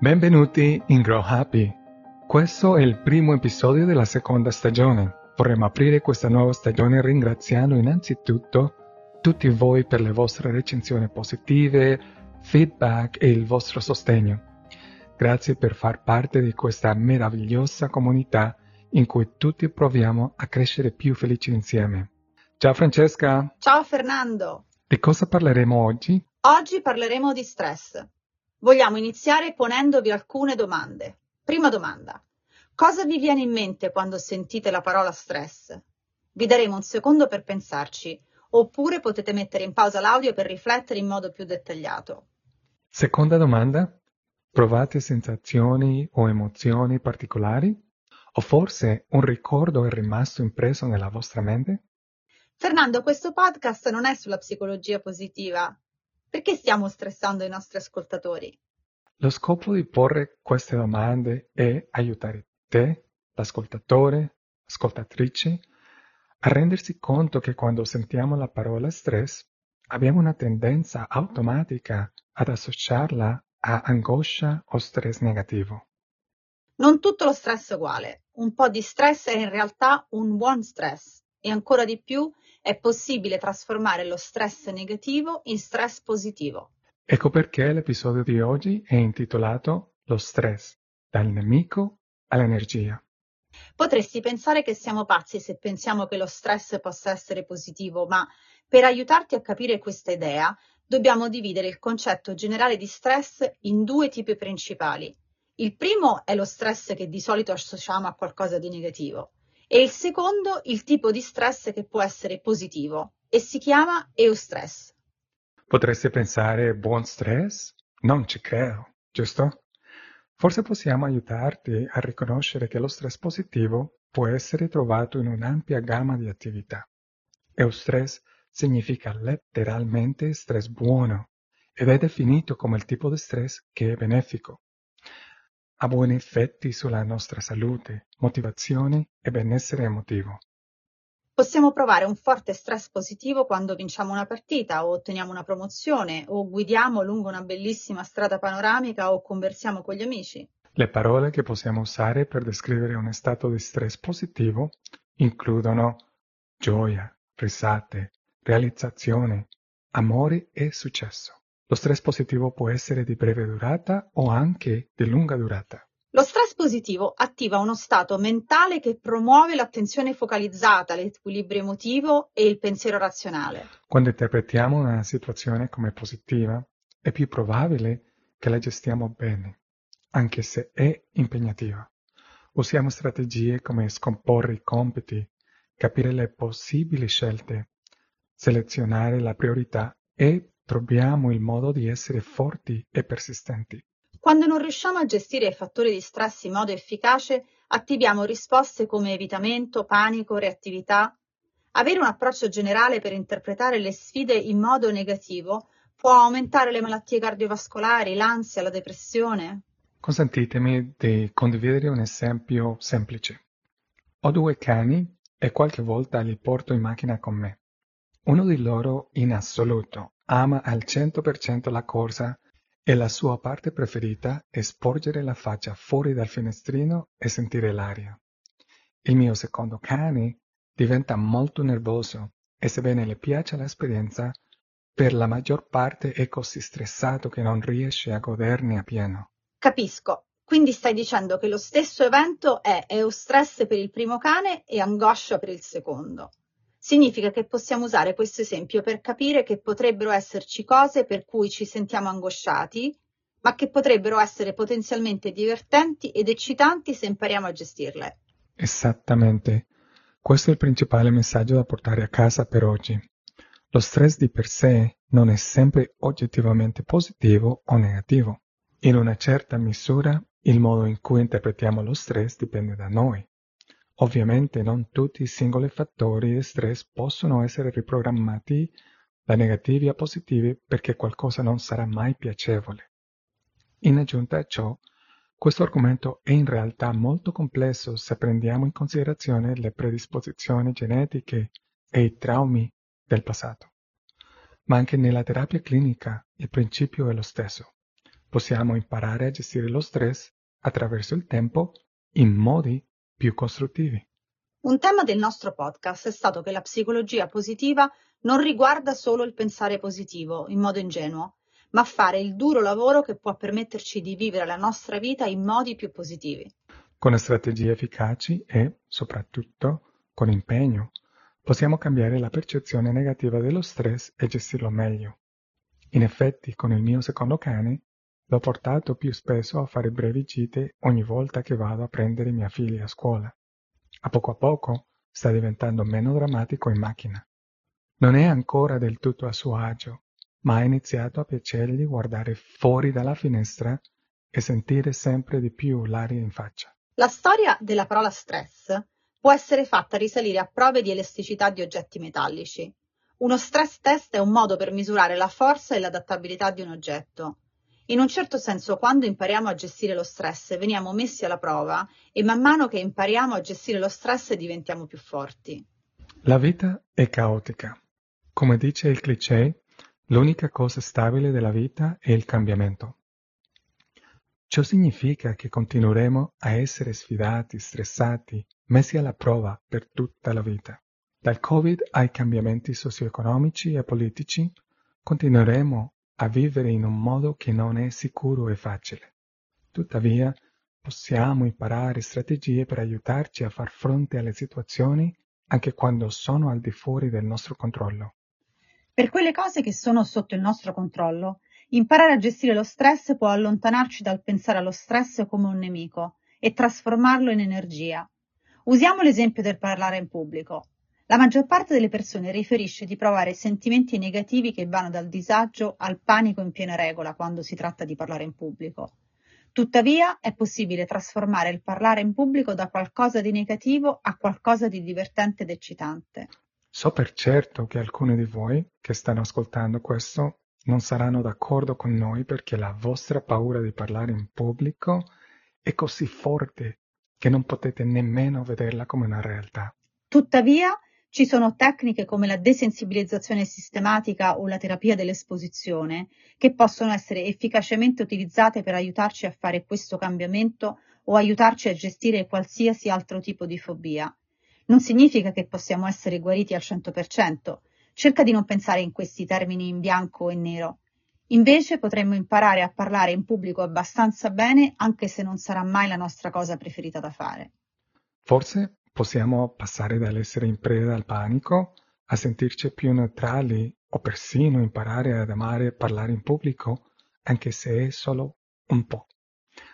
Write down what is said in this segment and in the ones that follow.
Benvenuti in Grow Happy. Questo è il primo episodio della seconda stagione. Vorremmo aprire questa nuova stagione ringraziando innanzitutto tutti voi per le vostre recensioni positive, feedback e il vostro sostegno. Grazie per far parte di questa meravigliosa comunità in cui tutti proviamo a crescere più felici insieme. Ciao Francesca! Ciao Fernando! Di cosa parleremo oggi? Oggi parleremo di stress. Vogliamo iniziare ponendovi alcune domande. Prima domanda. Cosa vi viene in mente quando sentite la parola stress? Vi daremo un secondo per pensarci, oppure potete mettere in pausa l'audio per riflettere in modo più dettagliato. Seconda domanda. Provate sensazioni o emozioni particolari? O forse un ricordo è rimasto impresso nella vostra mente? Fernando, questo podcast non è sulla psicologia positiva, perché stiamo stressando i nostri ascoltatori? Lo scopo di porre queste domande è aiutare te, l'ascoltatore, ascoltatrice, a rendersi conto che quando sentiamo la parola stress abbiamo una tendenza automatica ad associarla a angoscia o stress negativo. Non tutto lo stress è uguale. Un po' di stress è in realtà un buon stress e ancora di più è possibile trasformare lo stress negativo in stress positivo. Ecco perché l'episodio di oggi è intitolato Lo stress, dal nemico all'energia. Potresti pensare che siamo pazzi se pensiamo che lo stress possa essere positivo, ma per aiutarti a capire questa idea dobbiamo dividere il concetto generale di stress in due tipi principali. Il primo è lo stress che di solito associamo a qualcosa di negativo e il secondo il tipo di stress che può essere positivo e si chiama eustress. Potreste pensare buon stress? Non ci credo, giusto? Forse possiamo aiutarti a riconoscere che lo stress positivo può essere trovato in un'ampia gamma di attività. Eustress significa letteralmente stress buono ed è definito come il tipo di stress che è benefico ha buoni effetti sulla nostra salute, motivazione e benessere emotivo. Possiamo provare un forte stress positivo quando vinciamo una partita o otteniamo una promozione o guidiamo lungo una bellissima strada panoramica o conversiamo con gli amici. Le parole che possiamo usare per descrivere un stato di stress positivo includono gioia, risate, realizzazione, amore e successo. Lo stress positivo può essere di breve durata o anche di lunga durata. Lo stress positivo attiva uno stato mentale che promuove l'attenzione focalizzata, l'equilibrio emotivo e il pensiero razionale. Quando interpretiamo una situazione come positiva, è più probabile che la gestiamo bene, anche se è impegnativa. Usiamo strategie come scomporre i compiti, capire le possibili scelte, selezionare la priorità e troviamo il modo di essere forti e persistenti. Quando non riusciamo a gestire i fattori di stress in modo efficace, attiviamo risposte come evitamento, panico, reattività. Avere un approccio generale per interpretare le sfide in modo negativo può aumentare le malattie cardiovascolari, l'ansia, la depressione. Consentitemi di condividere un esempio semplice. Ho due cani e qualche volta li porto in macchina con me. Uno di loro, in assoluto, ama al 100% la corsa e la sua parte preferita è sporgere la faccia fuori dal finestrino e sentire l'aria. Il mio secondo cane diventa molto nervoso e sebbene le piace l'esperienza, per la maggior parte è così stressato che non riesce a goderne appieno. Capisco. Quindi stai dicendo che lo stesso evento è eustress per il primo cane e angoscia per il secondo. Significa che possiamo usare questo esempio per capire che potrebbero esserci cose per cui ci sentiamo angosciati, ma che potrebbero essere potenzialmente divertenti ed eccitanti se impariamo a gestirle. Esattamente. Questo è il principale messaggio da portare a casa per oggi. Lo stress di per sé non è sempre oggettivamente positivo o negativo. In una certa misura, il modo in cui interpretiamo lo stress dipende da noi. Ovviamente non tutti i singoli fattori di stress possono essere riprogrammati da negativi a positivi perché qualcosa non sarà mai piacevole. In aggiunta a ciò, questo argomento è in realtà molto complesso se prendiamo in considerazione le predisposizioni genetiche e i traumi del passato. Ma anche nella terapia clinica il principio è lo stesso. possiamo imparare a gestire lo stress attraverso il tempo in modi più costruttivi. Un tema del nostro podcast è stato che la psicologia positiva non riguarda solo il pensare positivo in modo ingenuo, ma fare il duro lavoro che può permetterci di vivere la nostra vita in modi più positivi. Con strategie efficaci e, soprattutto, con impegno, possiamo cambiare la percezione negativa dello stress e gestirlo meglio. In effetti, con il mio secondo cane, l'ho portato più spesso a fare brevi gite ogni volta che vado a prendere mia figlia a scuola. A poco a poco sta diventando meno drammatico in macchina. Non è ancora del tutto a suo agio, ma ha iniziato a piacergli guardare fuori dalla finestra e sentire sempre di più l'aria in faccia. La storia della parola stress può essere fatta risalire a prove di elasticità di oggetti metallici. Uno stress test è un modo per misurare la forza e l'adattabilità di un oggetto. In un certo senso, quando impariamo a gestire lo stress, veniamo messi alla prova e man mano che impariamo a gestire lo stress diventiamo più forti. La vita è caotica. Come dice il cliché, l'unica cosa stabile della vita è il cambiamento. Ciò significa che continueremo a essere sfidati, stressati, messi alla prova per tutta la vita. Dal Covid ai cambiamenti socio-economici e politici, continueremo a vivere in un modo che non è sicuro e facile. Tuttavia, possiamo imparare strategie per aiutarci a far fronte alle situazioni anche quando sono al di fuori del nostro controllo. Per quelle cose che sono sotto il nostro controllo, imparare a gestire lo stress può allontanarci dal pensare allo stress come un nemico e trasformarlo in energia. Usiamo l'esempio del parlare in pubblico. La maggior parte delle persone riferisce di provare sentimenti negativi che vanno dal disagio al panico in piena regola quando si tratta di parlare in pubblico. Tuttavia è possibile trasformare il parlare in pubblico da qualcosa di negativo a qualcosa di divertente ed eccitante. So per certo che alcuni di voi che stanno ascoltando questo non saranno d'accordo con noi perché la vostra paura di parlare in pubblico è così forte che non potete nemmeno vederla come una realtà. Tuttavia, ci sono tecniche come la desensibilizzazione sistematica o la terapia dell'esposizione che possono essere efficacemente utilizzate per aiutarci a fare questo cambiamento o aiutarci a gestire qualsiasi altro tipo di fobia. Non significa che possiamo essere guariti al 100%. Cerca di non pensare in questi termini in bianco e nero. Invece potremmo imparare a parlare in pubblico abbastanza bene anche se non sarà mai la nostra cosa preferita da fare. Forse possiamo passare dall'essere in preda al panico a sentirci più neutrali o persino imparare ad amare parlare in pubblico, anche se è solo un po'.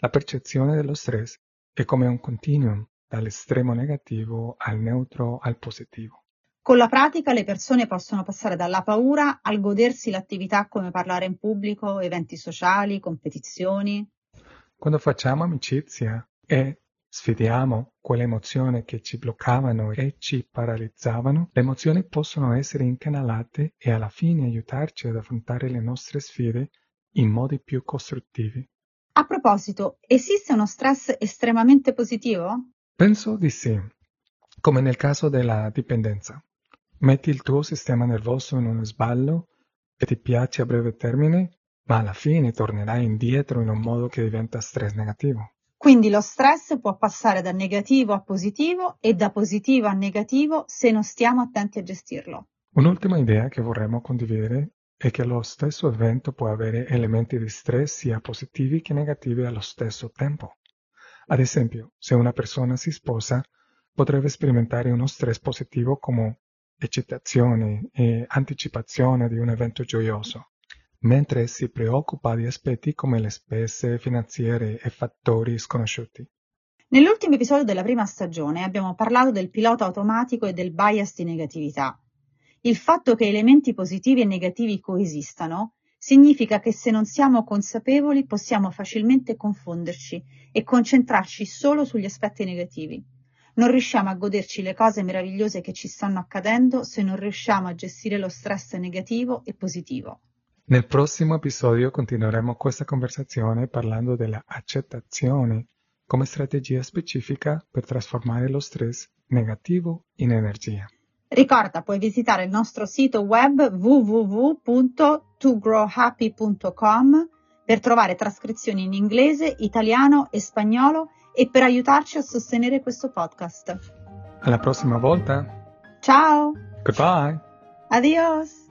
La percezione dello stress è come un continuum dall'estremo negativo al neutro al positivo. Con la pratica le persone possono passare dalla paura al godersi l'attività come parlare in pubblico, eventi sociali, competizioni. Quando facciamo amicizia e sfidiamo quelle emozioni che ci bloccavano e ci paralizzavano, le emozioni possono essere incanalate e alla fine aiutarci ad affrontare le nostre sfide in modi più costruttivi. A proposito, esiste uno stress estremamente positivo? Penso di sì, come nel caso della dipendenza. Metti il tuo sistema nervoso in uno sballo e ti piace a breve termine, ma alla fine tornerai indietro in un modo che diventa stress negativo. Quindi lo stress può passare da negativo a positivo e da positivo a negativo se non stiamo attenti a gestirlo. Un'ultima idea che vorremmo condividere è che lo stesso evento può avere elementi di stress sia positivi che negativi allo stesso tempo. Ad esempio, se una persona si sposa, potrebbe sperimentare uno stress positivo come eccitazione e anticipazione di un evento gioioso, mentre si preoccupa di aspetti come le spese finanziarie e fattori sconosciuti. Nell'ultimo episodio della prima stagione abbiamo parlato del pilota automatico e del bias di negatività. Il fatto che elementi positivi e negativi coesistano significa che se non siamo consapevoli possiamo facilmente confonderci e concentrarci solo sugli aspetti negativi. Non riusciamo a goderci le cose meravigliose che ci stanno accadendo se non riusciamo a gestire lo stress negativo e positivo. Nel prossimo episodio continueremo questa conversazione parlando dell'accettazione come strategia specifica per trasformare lo stress negativo in energia. Ricorda, puoi visitare il nostro sito web www.togrowhappy.com per trovare trascrizioni in inglese, italiano e spagnolo e per aiutarci a sostenere questo podcast. Alla prossima volta. Ciao! Goodbye! Adios!